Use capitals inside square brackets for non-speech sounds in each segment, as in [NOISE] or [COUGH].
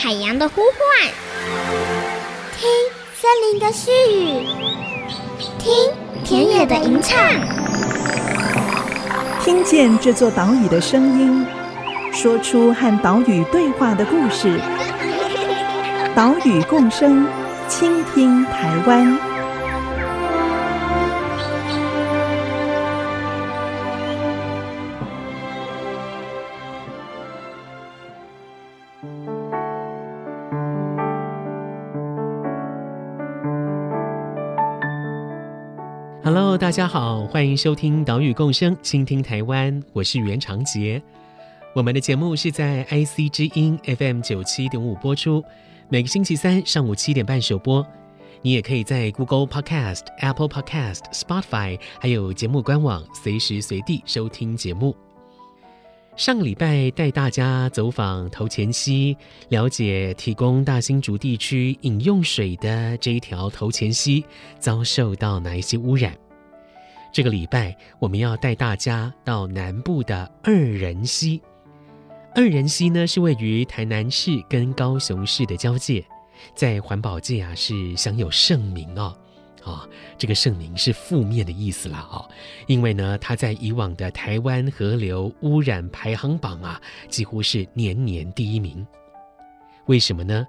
海洋的呼唤，听森林的絮语，听田野的吟唱，听见这座岛屿的声音，说出和岛屿对话的故事。岛屿共生，倾听台湾。大家好，欢迎收听岛屿共生，倾听台湾，我是袁长杰。我们的节目是在 IC 之音 FM 九七点五播出，每个星期三上午七点半首播。你也可以在 Google Podcast、Apple Podcast、Spotify，还有节目官网随时随地收听节目。上个礼拜带大家走访头前溪，了解提供大新竹地区饮用水的这一条头前溪遭受到哪一些污染。这个礼拜我们要带大家到南部的二仁溪。二仁溪呢，是位于台南市跟高雄市的交界，在环保界啊是享有盛名哦。啊、这个盛名是负面的意思了啊、哦，因为呢，它在以往的台湾河流污染排行榜啊，几乎是年年第一名。为什么呢？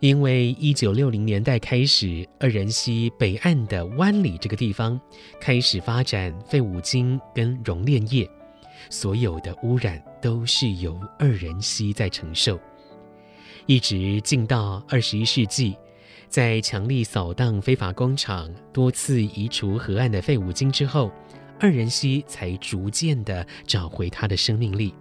因为一九六零年代开始，二仁溪北岸的湾里这个地方开始发展废五金跟熔炼业，所有的污染都是由二仁溪在承受，一直进到二十一世纪。在强力扫荡非法工厂、多次移除河岸的废五金之后，二仁溪才逐渐的找回它的生命力。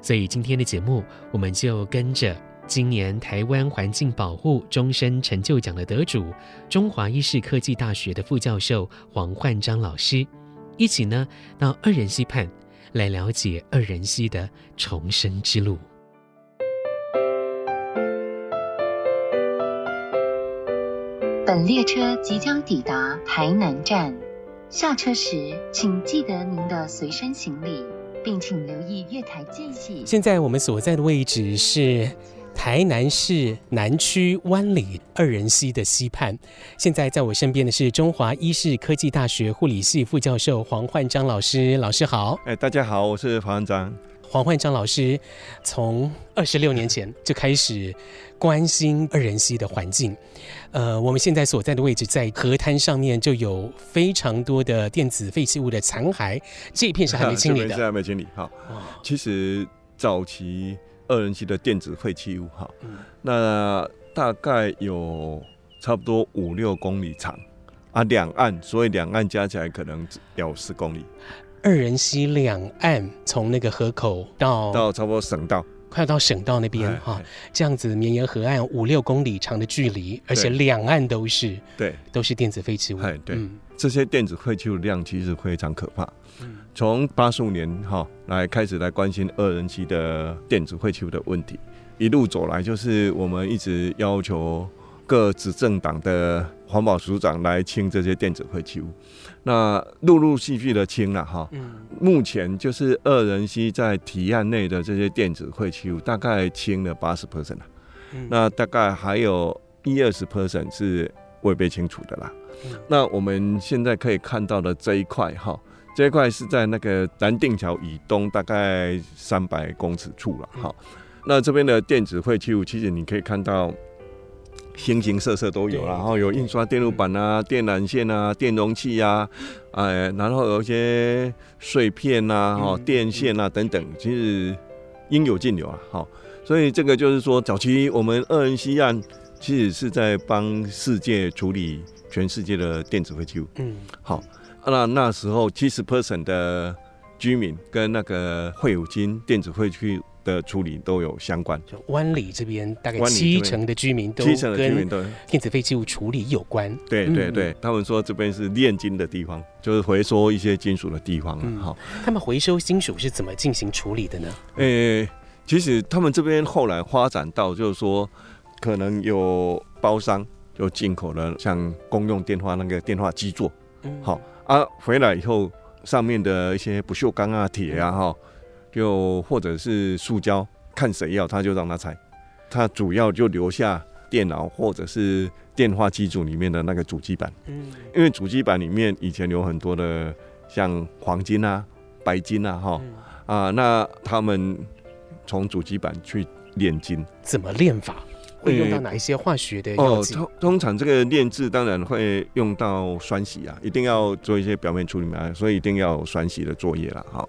所以今天的节目，我们就跟着今年台湾环境保护终身成就奖的得主、中华医事科技大学的副教授黄焕章老师，一起呢到二人溪畔来了解二人溪的重生之路。本列车即将抵达台南站，下车时请记得您的随身行李，并请留意月台间隙。现在我们所在的位置是台南市南区湾里二人溪的溪畔。现在在我身边的是中华医事科技大学护理系副教授黄焕章老师，老师好。哎，大家好，我是黄焕章。黄焕章老师从二十六年前就开始关心二人溪的环境。呃，我们现在所在的位置在河滩上面，就有非常多的电子废弃物的残骸，这一片是还没清理的。[LAUGHS] 这边是还没清理。好，其实早期二人溪的电子废弃物，哈，那大概有差不多五六公里长啊，两岸，所以两岸加起来可能有十公里。二人溪两岸，从那个河口到到差不多省道，快要到省道那边哈，这样子绵延河岸五六公里长的距离，而且两岸都是对，都是电子废弃物。哎，对，这些电子废弃物量其实非常可怕。从八十五年哈来开始来关心二人溪的电子废弃物的问题，一路走来就是我们一直要求各执政党的环保署长来清这些电子废弃物。那陆陆续续的清了哈，目前就是二人溪在提案内的这些电子废弃物，大概清了八十 percent 了，那大概还有一二十 percent 是未被清除的啦。那我们现在可以看到的这一块哈，这一块是在那个南定桥以东大概三百公尺处了哈。那这边的电子废弃物，其实你可以看到。形形色色都有，然后有印刷电路板啊、电缆线啊、电容器啊，哎，然后有一些碎片啊、哈电线啊等等，其实应有尽有啊，好，所以这个就是说，早期我们二仁溪岸其实是在帮世界处理全世界的电子废弃物，嗯，好，那那时候七十 percent 的居民跟那个废五金电子废弃物的处理都有相关，就湾里这边大概七成的居民都七成的居民都电子废弃物处理有关。对对对，他们说这边是炼金的地方，就是回收一些金属的地方了。好，他们回收金属是怎么进行处理的呢？诶，其实他们这边后来发展到，就是说可能有包商就进口了，像公用电话那个电话基座，好啊，回来以后上面的一些不锈钢啊、铁啊，哈。就或者是塑胶，看谁要他就让他拆，他主要就留下电脑或者是电话机组里面的那个主机板。嗯，因为主机板里面以前有很多的像黄金啊、白金啊，哈、嗯、啊，那他们从主机板去炼金，怎么炼法？会用到哪一些化学的药剂？哦，通通常这个炼制当然会用到酸洗啊，一定要做一些表面处理嘛，所以一定要有酸洗的作业了。好，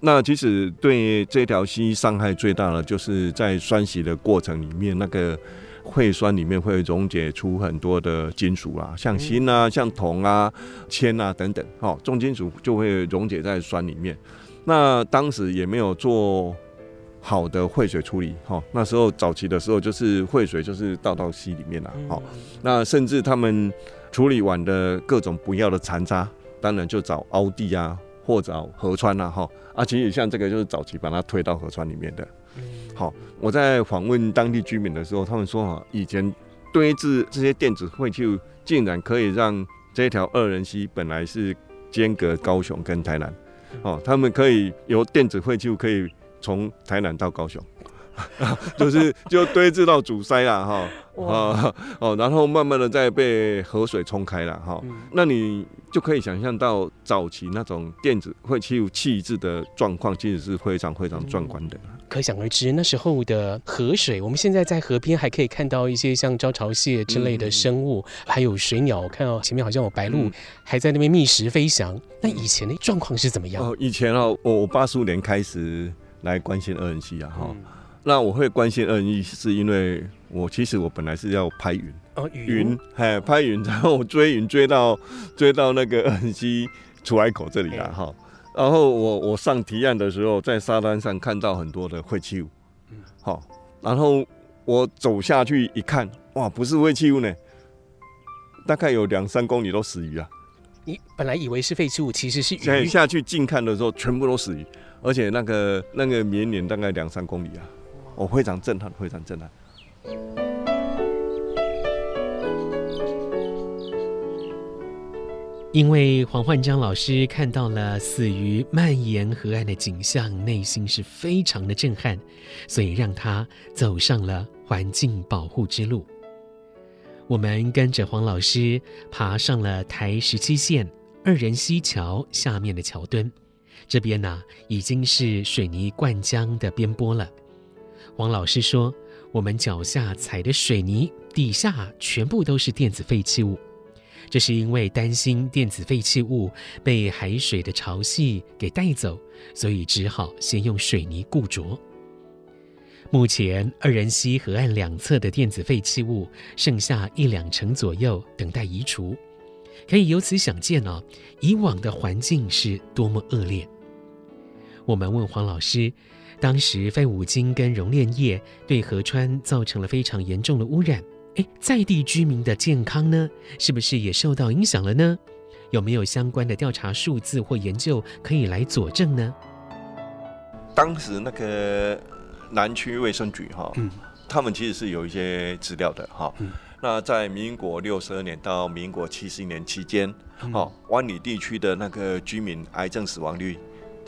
那其实对这条溪伤害最大的，就是在酸洗的过程里面，那个会酸里面会溶解出很多的金属啊，像锌啊、像铜啊、铅啊等等，好，重金属就会溶解在酸里面。那当时也没有做。好的汇水处理，哈，那时候早期的时候就是汇水就是倒到溪里面了，好，那甚至他们处理完的各种不要的残渣，当然就找凹地啊，或找河川啊，哈，啊，其实像这个就是早期把它推到河川里面的，好，我在访问当地居民的时候，他们说哈，以前堆置这些电子废弃物，竟然可以让这条二人溪本来是间隔高雄跟台南，哦，他们可以由电子废弃物可以。从台南到高雄，[LAUGHS] 就是就堆置到阻塞了哈，啊哦，然后慢慢的再被河水冲开了哈，那你就可以想象到早期那种电子废弃物弃置的状况，其实是非常非常壮观的。可想而知，那时候的河水，我们现在在河边还可以看到一些像招潮蟹之类的生物，还有水鸟，我看到前面好像有白鹭还在那边觅食飞翔。那以前的状况是怎么样？哦，以前哦，我八十五年开始。来关心二仁溪啊，哈、嗯，那我会关心二仁溪，是因为我其实我本来是要拍云，哦，云，哎，拍云，[LAUGHS] 然后追云追到 [LAUGHS] 追到那个二仁溪出海口这里了，哈、欸，然后我我上提案的时候，在沙滩上看到很多的废弃物，嗯，好，然后我走下去一看，哇，不是废弃物呢，大概有两三公里都死鱼啊，你本来以为是废弃物，其实是鱼，下去近看的时候，全部都死鱼。而且那个那个绵延大概两三公里啊，我非常震撼，非常震撼。因为黄焕章老师看到了死于蔓延河岸的景象，内心是非常的震撼，所以让他走上了环境保护之路。我们跟着黄老师爬上了台十七线二人溪桥下面的桥墩。这边呢、已经是水泥灌浆的边坡了。王老师说，我们脚下踩的水泥底下全部都是电子废弃物，这是因为担心电子废弃物被海水的潮汐给带走，所以只好先用水泥固着。目前二仁溪河岸两侧的电子废弃物剩下一两成左右，等待移除。可以由此想见哦，以往的环境是多么恶劣。我们问黄老师，当时废五金跟熔炼业对河川造成了非常严重的污染，诶，在地居民的健康呢，是不是也受到影响了呢？有没有相关的调查数字或研究可以来佐证呢？当时那个南区卫生局哈，嗯，他们其实是有一些资料的哈。嗯，那在民国六十二年到民国七十一年期间，哦，湾里地区的那个居民癌症死亡率。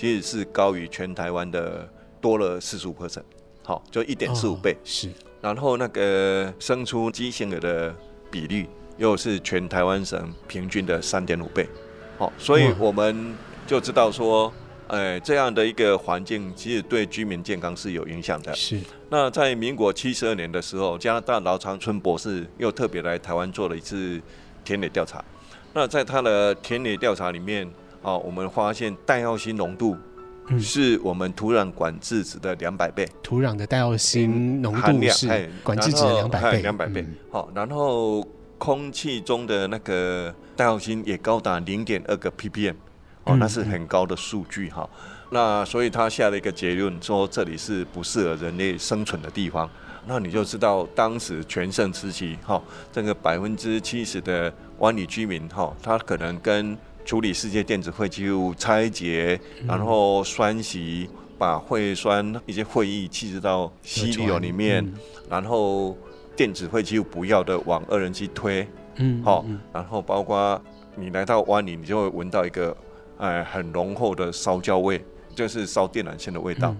其实是高于全台湾的多了四十五 percent，好，就一点四五倍。是，然后那个生出畸形儿的比率又是全台湾省平均的三点五倍，好，所以我们就知道说，哎，这样的一个环境其实对居民健康是有影响的。是，那在民国七十二年的时候，加拿大劳长春博士又特别来台湾做了一次田野调查，那在他的田野调查里面。哦，我们发现戴奥辛浓度是我们土壤管制值的两百倍。土壤的戴奥辛浓度是管制值的两百倍，两百倍。好，然后空气中的那个戴奥辛也高达零点二个 ppm，哦，那是很高的数据哈。那所以他下了一个结论，说这里是不适合人类生存的地方。那你就知道当时全盛时期哈，这个百分之七十的湾里居民哈，他可能跟处理世界电子废弃物拆解，然后酸洗，把会酸一些会议弃置到溪流里面，然后电子废弃物不要的往二人溪推，嗯，好，然后包括你来到湾里，你就会闻到一个哎很浓厚的烧焦味，就是烧电缆线的味道，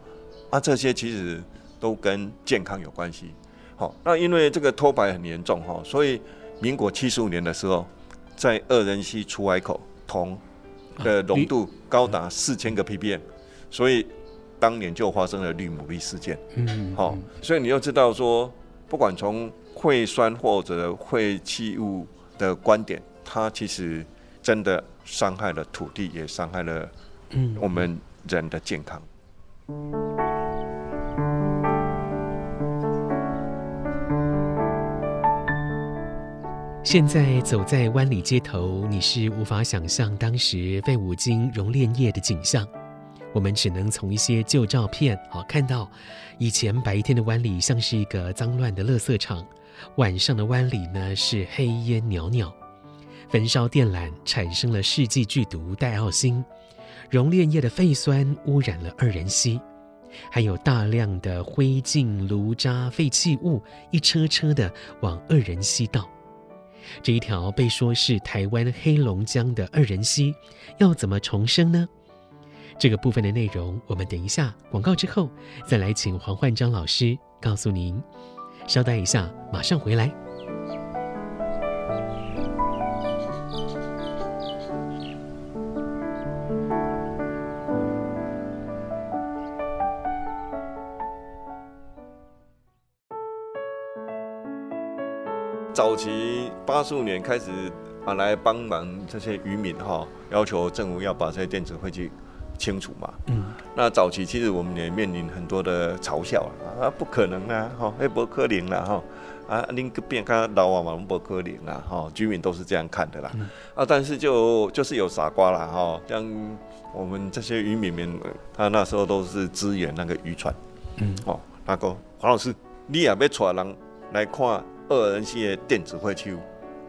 啊，这些其实都跟健康有关系。好，那因为这个脱白很严重哈，所以民国七十五年的时候，在二人溪出海口铜的浓度高达四千个 ppm，所以当年就发生了绿牡蛎事件。嗯，好，所以你要知道说，不管从会酸或者会气物的观点，它其实真的伤害了土地，也伤害了我们人的健康。现在走在湾里街头，你是无法想象当时废五金熔炼业的景象。我们只能从一些旧照片好看到，以前白天的湾里像是一个脏乱的垃圾场，晚上的湾里呢是黑烟袅袅，焚烧电缆产生了世纪剧毒戴奥辛，熔炼业的废酸污染了二仁溪，还有大量的灰烬、炉渣、废弃物一车车的往二仁溪倒。这一条被说是台湾黑龙江的二人溪，要怎么重生呢？这个部分的内容，我们等一下广告之后再来请黄焕章老师告诉您。稍待一下，马上回来。八十五年开始啊，来帮忙这些渔民哈，要求政府要把这些电子废弃清除嘛。嗯。那早期其实我们也面临很多的嘲笑啊，啊不可能啊，哈，那不可能啦，哈，啊，您个变个老啊嘛，不可能啦，哈，居民都是这样看的啦。嗯、啊，但是就就是有傻瓜啦，哈，像我们这些渔民们，他那时候都是支援那个渔船。嗯。哦，那个黄老师，你也要带人来看。二人系的电子废弃物，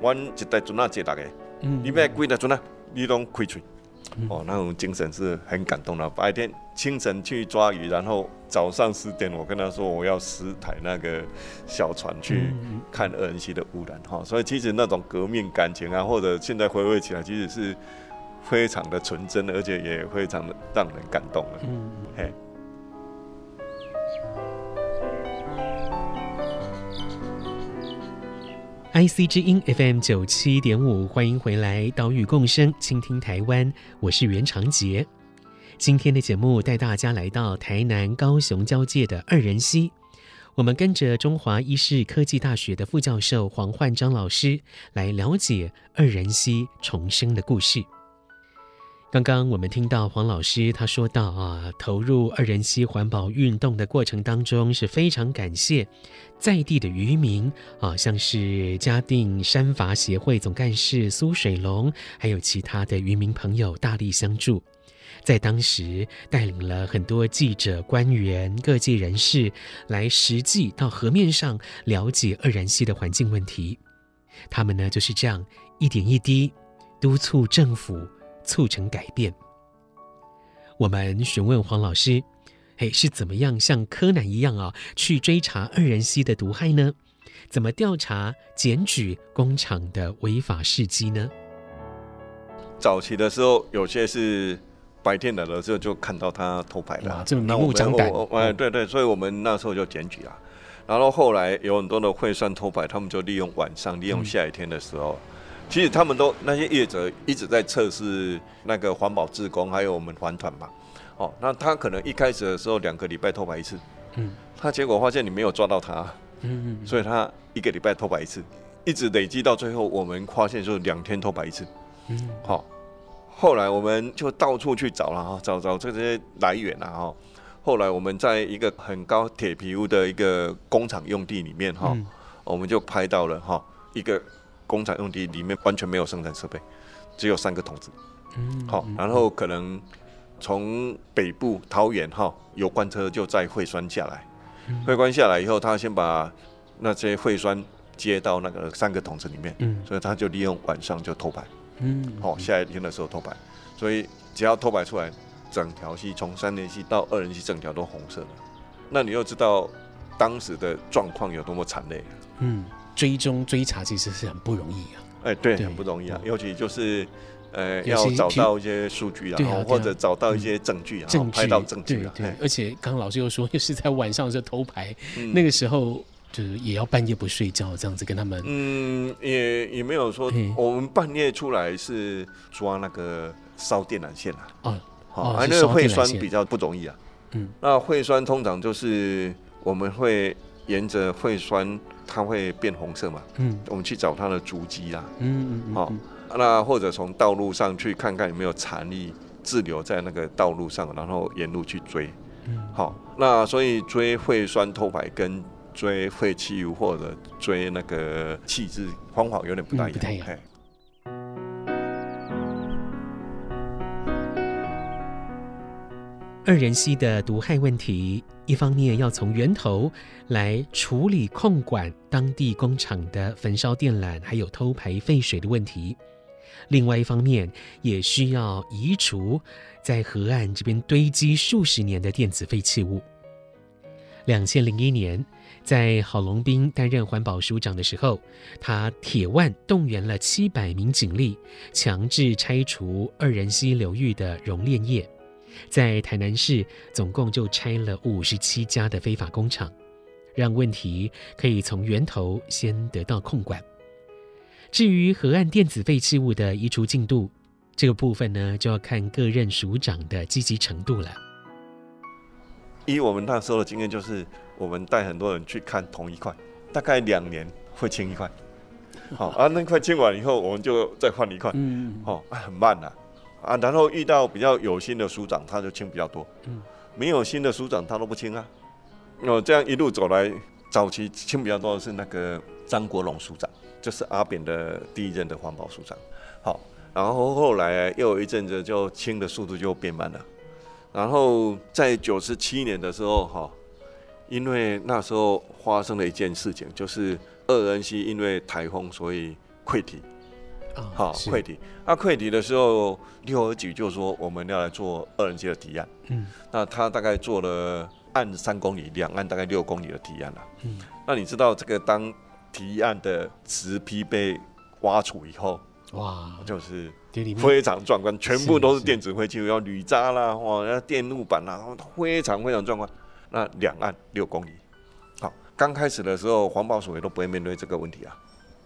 阮一台船啊接大家，嗯，你买几台船啊？你拢开嘴，嗯、哦，那种精神是很感动的。白天清晨去抓鱼，然后早上十点，我跟他说我要十台那个小船去看二仁溪的污染，哈、嗯，所以其实那种革命感情啊，或者现在回味起来，其实是非常的纯真，而且也非常的让人感动的，嗯，嘿。IC 之音 FM 九七点五，欢迎回来，岛屿共生，倾听台湾，我是袁长杰。今天的节目带大家来到台南高雄交界的二人溪，我们跟着中华医师科技大学的副教授黄焕章老师来了解二人溪重生的故事。刚刚我们听到黄老师他说到啊，投入二仁溪环保运动的过程当中是非常感谢在地的渔民啊，像是嘉定山伐协会总干事苏水龙，还有其他的渔民朋友大力相助，在当时带领了很多记者、官员、各界人士来实际到河面上了解二仁溪的环境问题，他们呢就是这样一点一滴督促政府。促成改变。我们询问黄老师：“嘿，是怎么样像柯南一样啊，去追查二人溪的毒害呢？怎么调查检举工厂的违法事迹呢？”早期的时候，有些是白天来的时候就看到他偷拍了，这明目张胆。哎，对对，所以我们那时候就检举了。然后后来有很多的会算偷拍，他们就利用晚上，利用下雨天的时候。嗯其实他们都那些业者一直在测试那个环保志工，还有我们环团嘛。哦，那他可能一开始的时候两个礼拜偷排一次，嗯，他结果发现你没有抓到他，嗯嗯，所以他一个礼拜偷排一次，一直累积到最后，我们发现就是两天偷排一次，嗯，好，后来我们就到处去找了哈，找找这些来源了哈。后来我们在一个很高铁皮屋的一个工厂用地里面哈，我们就拍到了哈一个。工厂用地里面完全没有生产设备，只有三个桶子。嗯，好，然后可能从北部桃园哈，有罐车就载废酸下来，废酸下来以后，他先把那些废酸接到那个三个桶子里面。嗯，所以他就利用晚上就偷排。嗯，好，下一天的时候偷排，所以只要偷排出来，整条溪从三连溪到二仁溪整条都红色的。那你又知道当时的状况有多么惨烈？嗯。追踪追查其实是很不容易啊！哎，对，很不容易啊，尤其就是呃，要找到一些数据啊，或者找到一些证据啊，拍到证据啊。对，而且刚刚老师又说，又是在晚上的时候偷排，那个时候就是也要半夜不睡觉这样子跟他们。嗯，也也没有说我们半夜出来是抓那个烧电缆线啊。哦，好、哦，那个汇酸比较不容易啊。嗯，那汇酸通常就是我们会沿着汇栓，它会变红色嘛。嗯，我们去找它的足迹啦。嗯嗯。好、嗯哦，那或者从道路上去看看有没有残粒滞留在那个道路上，然后沿路去追。嗯，好，那所以追会酸偷白跟追废弃物或者追那个气质方法有点不大一样。嗯、二仁溪的毒害问题，一方面要从源头来处理控管当地工厂的焚烧电缆还有偷排废水的问题，另外一方面也需要移除。在河岸这边堆积数十年的电子废弃物。两千零一年，在郝龙斌担任环保署长的时候，他铁腕动员了七百名警力，强制拆除二仁溪流域的熔炼业。在台南市，总共就拆了五十七家的非法工厂，让问题可以从源头先得到控管。至于河岸电子废弃物的移除进度，这个部分呢，就要看各任署长的积极程度了。以我们那时候的经验，就是我们带很多人去看同一块，大概两年会清一块。好啊，那块清完以后，我们就再换一块。嗯，好，很慢呐。啊，啊然后遇到比较有心的署长，他就清比较多。嗯，没有心的署长，他都不清啊。哦，这样一路走来，早期清比较多的是那个张国荣署长，就是阿扁的第一任的环保署长。好。然后后来又有一阵子，就清的速度就变慢了。然后在九十七年的时候，哈，因为那时候发生了一件事情，就是二仁溪因为台风，所以溃堤。好，溃堤。那溃堤的时候，六合局就说我们要来做二仁溪的提案。嗯。那他大概做了岸三公里，两岸大概六公里的提案了。嗯。那你知道这个当提案的石批被挖除以后？哇，就是非常壮观，全部都是电子废弃物，要铝渣啦，哇，要电路板啦，非常非常壮观。那两岸六公里，好，刚开始的时候，环保署也都不会面对这个问题啊。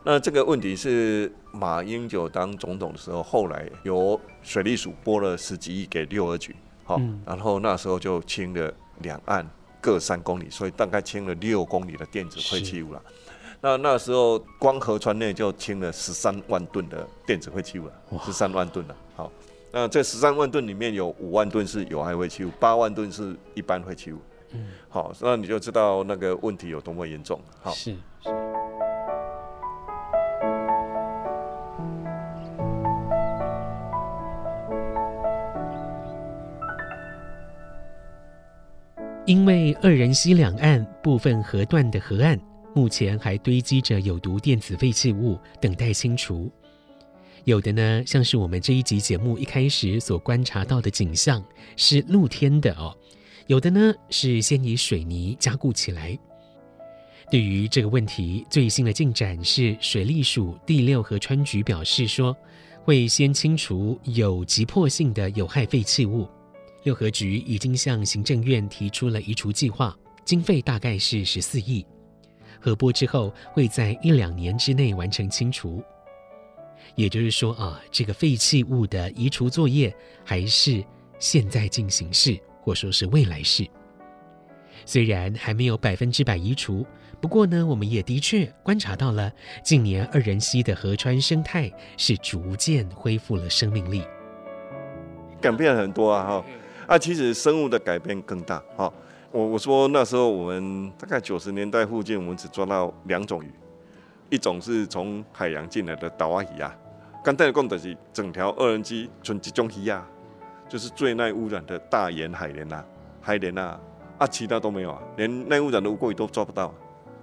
那这个问题是马英九当总统的时候，后来由水利署拨了十几亿给六二局，好，然后那时候就清了两岸各三公里，所以大概清了六公里的电子废弃物了。那那时候光河川内就清了十三万吨的电子废弃物了，十三万吨了。好，那这十三万吨里面有五万吨是有害废弃物，八万吨是一般废弃物。嗯，好，那你就知道那个问题有多么严重。好，是。因为二仁溪两岸部分河段的河岸。目前还堆积着有毒电子废弃物，等待清除。有的呢，像是我们这一集节目一开始所观察到的景象，是露天的哦；有的呢，是先以水泥加固起来。对于这个问题，最新的进展是，水利署第六河川局表示说，会先清除有急迫性的有害废弃物。六合局已经向行政院提出了移除计划，经费大概是十四亿。核拨之后，会在一两年之内完成清除。也就是说啊，这个废弃物的移除作业还是现在进行式，或说是未来式。虽然还没有百分之百移除，不过呢，我们也的确观察到了近年二仁溪的河川生态是逐渐恢复了生命力，改变很多啊！哈，啊，其实生物的改变更大，哈。我我说那时候我们大概九十年代附近，我们只抓到两种鱼，一种是从海洋进来的岛蛙鱼啊，刚才讲的是整条二仁溪纯集中鱼啊，就是最耐污染的大眼海莲啊，海莲啊，啊其他都没有啊，连耐污染的乌龟都抓不到。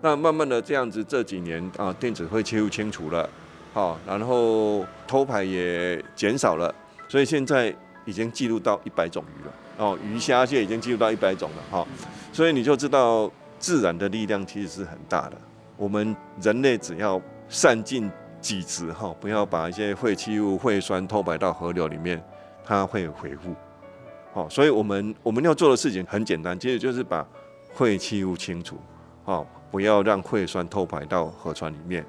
那慢慢的这样子，这几年啊，电子会切入清除了，好，然后偷排也减少了，所以现在已经记录到一百种鱼了。哦，鱼虾蟹已经记录到一百种了哈，所以你就知道自然的力量其实是很大的。我们人类只要善尽己职哈，不要把一些废弃物、废酸偷排到河流里面，它会恢复。好，所以我们我们要做的事情很简单，其实就是把废弃物清除，好，不要让废酸偷排到河川里面，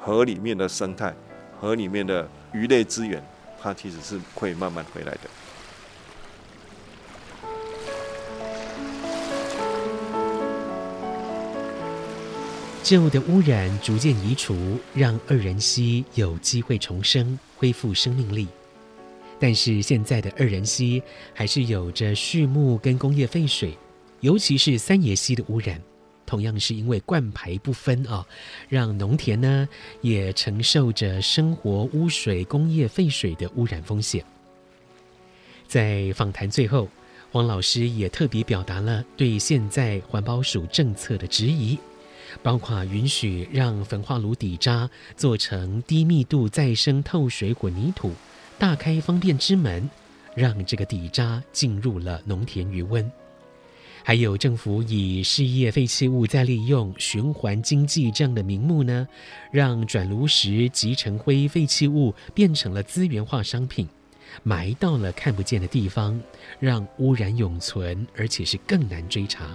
河里面的生态、河里面的鱼类资源，它其实是会慢慢回来的。旧的污染逐渐移除，让二仁溪有机会重生，恢复生命力。但是现在的二仁溪还是有着畜牧跟工业废水，尤其是三爷溪的污染，同样是因为灌排不分啊，让农田呢也承受着生活污水、工业废水的污染风险。在访谈最后，黄老师也特别表达了对现在环保署政策的质疑。包括允许让焚化炉底渣做成低密度再生透水混凝土，大开方便之门，让这个底渣进入了农田鱼温。还有政府以事业废弃物再利用、循环经济这样的名目呢，让转炉石、集成灰废弃物变成了资源化商品，埋到了看不见的地方，让污染永存，而且是更难追查。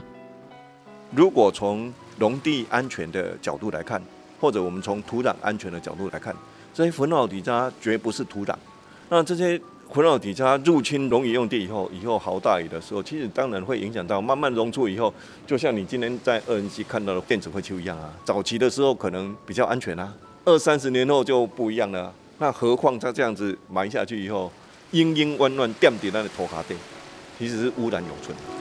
如果从农地安全的角度来看，或者我们从土壤安全的角度来看，这些焚化底渣绝不是土壤。那这些焚化底下入侵农业用地以后，以后好大雨的时候，其实当然会影响到慢慢溶出以后，就像你今天在二仁溪看到的电子废弃物一样啊。早期的时候可能比较安全啊，二三十年后就不一样了。那何况它这样子埋下去以后，阴阴弯弯垫底那个土下底，其实是污染永存。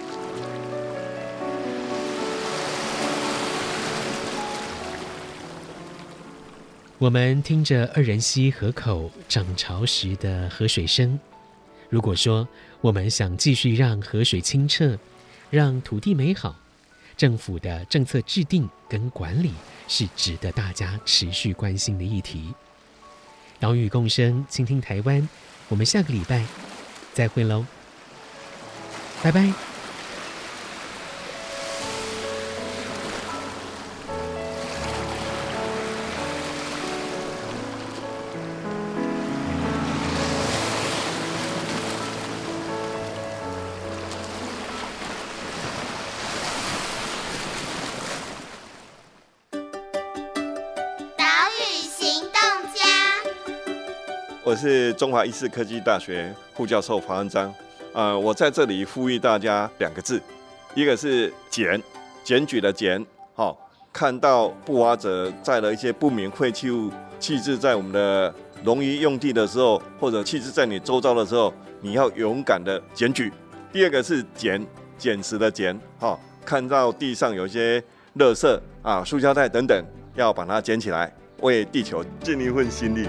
我们听着二仁溪河口涨潮时的河水声。如果说我们想继续让河水清澈，让土地美好，政府的政策制定跟管理是值得大家持续关心的议题。岛屿共生，倾听台湾。我们下个礼拜再会喽，拜拜。中华医事科技大学副教授黄恩章，呃，我在这里呼吁大家两个字，一个是检，检举的检，好、看到不法者载了一些不明废弃物弃置在我们的农渔用地的时候，或者弃置在你周遭的时候，你要勇敢的检举。第二个是捡，捡拾的捡，好、哦，看到地上有一些垃圾啊、塑胶袋等等，要把它捡起来，为地球尽一份心力。